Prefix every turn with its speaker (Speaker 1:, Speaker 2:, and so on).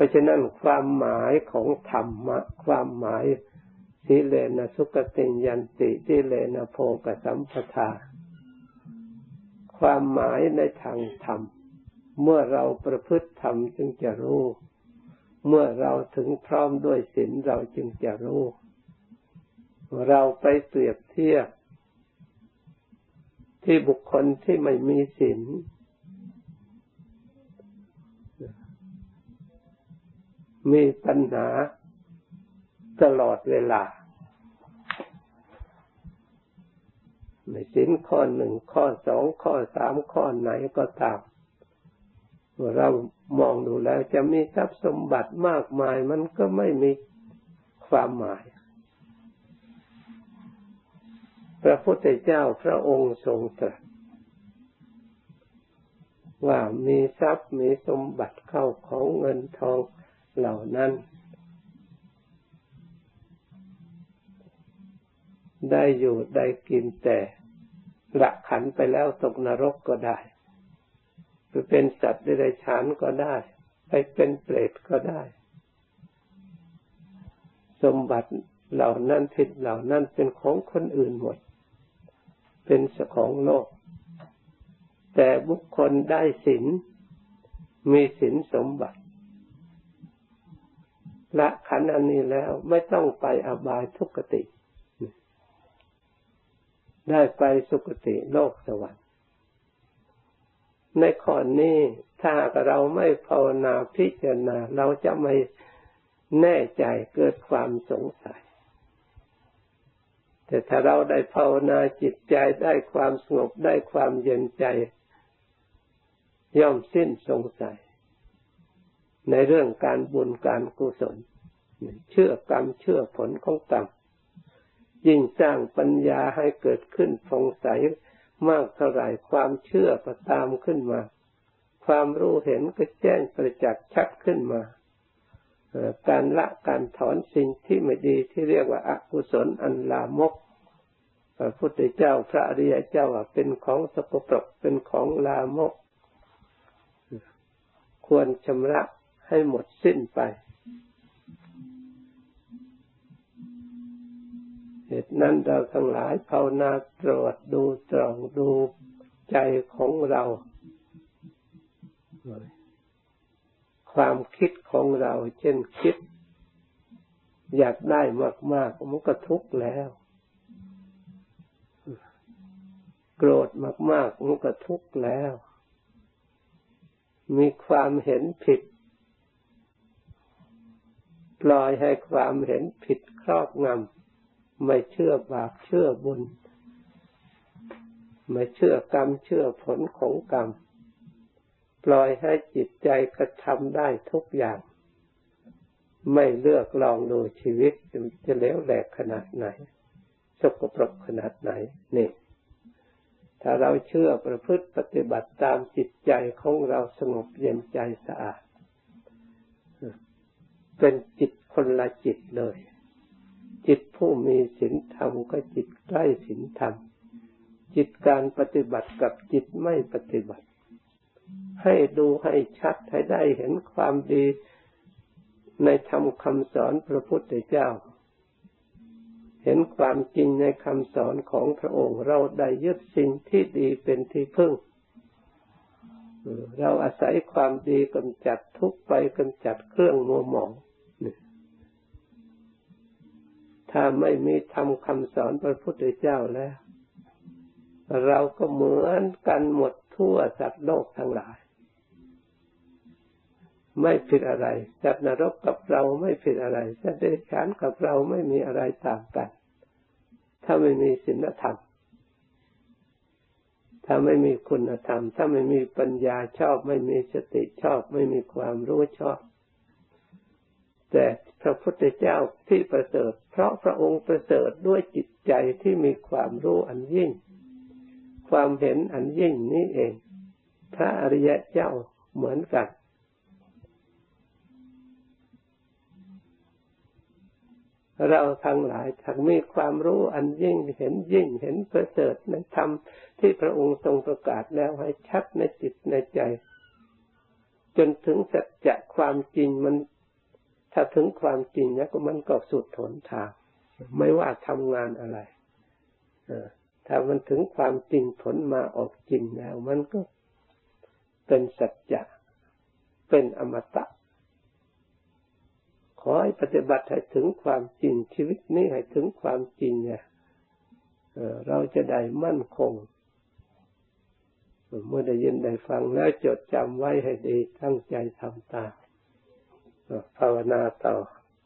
Speaker 1: ราะฉะนั้นความหมายของธรรมะ ความหมายสิเลนะสุกติยันติสิเลนะโพกสัมปทา ความหมายในทางธรรม เมื่อเราประพฤติธรรมจึงจะรู้ เมื่อเราถึงพร้อมด้วยศีลเราจึงจะรู้ เราไปเปรียบเทียบที่บุคคลที่ไม่มีศีล มีปัญหาตลอดเวลา ในสินข้อหนึ่งข้อสองข้อสามข้อไหนก็ตาม เรามองดูแล้วจะมีทรัพย์สมบัติมากมายมันก็ไม่มีความหมาย พระพุทธเจ้าพระองค์ทรงตรัสว่ามีทรัพย์มีสมบัติเข้าของเงินทอง เหล่านั้น ได้อยู่ได้กินแต่ละขันไปแล้วตกนรกก็ได้หรือเป็นสัตว์ได้ฉานก็ได้ ไปเป็นเปรตก็ได้ สมบัติเหล่านั้นทิศเหล่านั้นเป็นของคนอื่นหมด เป็นสของโลก แต่บุคคลได้สินมีสินสมบัติ ละขันอันนี้แล้วไม่ต้องไปอบายทุกติ ได้ไปสุคติโลกสวรรค์ในข้อนี้ถ้าเราไม่ภาวนาพิจารณา เราจะไม่แน่ใจเกิดความสงสัย แต่ถ้าเราได้ภาวนาจิตใจได้ความสงบได้ความเย็นใจ ย่อมสิ้นสงสัย ในเรื่องการบุญการกุศล เชื่อกรรมเชื่อผลของกรรมยิ่งสร้างปัญญาให้เกิดขึ้นฟองใสมากเท่าไหร่ความเชื่อก็ตามขึ้นมา ความรู้เห็นก็แจ้งประจักษ์ชัดขึ้นมาการละการถอนสิ่งที่ไม่ดีที่เรียกว่าอากุศลอันลามกพระพุทธเจ้าพระอริยเจ้าเป็นของสกปรกเป็นของลามก ควรชำระ ให้หมดสิ้นไปเหตุนั้นเราทั้งหลายภาวนาตรวจดูตรองดูใจของเรา ความคิดของเราเช่นคิด อยากได้มากๆมันก็ทุกข์แล้ว โกรธมากๆมันก็ทุกข์แล้ว มีความเห็นผิด ปล่อยให้ความเห็นผิดครอบงำไม่เชื่อบาปเชื่อบุญ ไม่เชื่อกรรมเชื่อผลของกรรม ปล่อยให้จิตใจกระทำได้ทุกอย่าง ไม่เลือกลองดูชีวิตจะเลวแหลกขนาดไหนสกปรกขนาดไหนนี่ถ้าเราเชื่อประพฤติปฏิบัติตามจิตใจของเราสงบเย็นใจสะอาด เป็นจิตคนละจิตเลย จิตผู้มีศีลธรรมก็จิตใกล้ศีลธรรม จิตการปฏิบัติกับจิตไม่ปฏิบัติ ให้ดูให้ชัดให้ได้เห็นความดีในธรรมคำสอนพระพุทธเจ้า เห็นความจริงในคำสอนของพระองค์ เราได้ยึดสิ่งที่ดีเป็นที่พึ่ง เราอาศัยความดีกำจัดทุกไปกำจัดเครื่องมัวหมอง ถ้าไม่มีทำคำสอนพระพุทธเจ้าแล้ว เราก็เหมือนกันหมดทั่วสัตว์โลกทั้งหลาย ไม่ผิดอะไรสัตว์นรกกับเราไม่ผิดอะไรสัตว์เดรัจฉานกับเราไม่มีอะไรต่างกัน ถ้าไม่มีศีลธรรมถ้าไม่มีคุณธรรม ถ้าไม่มีปัญญาชอบ ไม่มีสติชอบ ไม่มีความรู้ชอบ แต่ พระพุทธเจ้าที่ประเสริฐ เพราะพระองค์ประเสริฐด้วยจิตใจที่มีความรู้อันยิ่ง ความเห็นอันยิ่งนี้เอง พระอริยะเจ้าเหมือนกัน เราทั้งหลายทั้งมีความรู้อันยิ่งเห็นยิ่งเห็นประเสริฐในธรรมที่พระองค์ทรงประกาศแล้วให้ชัดในจิตในใจ จนถึงสัจจะความจริงมัน ถ้าถึงความจริงเนี่ยก็มันก็สุดทนทาง ไม่ว่าทำงานอะไรถ้ามันถึงความจริงผลมาออกจริงแล้ว มันก็เป็นสัจจะเป็นอมตะ ขอให้ปฏิบัติให้ถึงความจริงชีวิตนี้ให้ถึงความจริงเนี่ยเราจะได้มั่นคง เมื่อได้ยินได้ฟังแล้วจดจำไว้ให้ดีตั้งใจทำตาม ภาวนาต่อ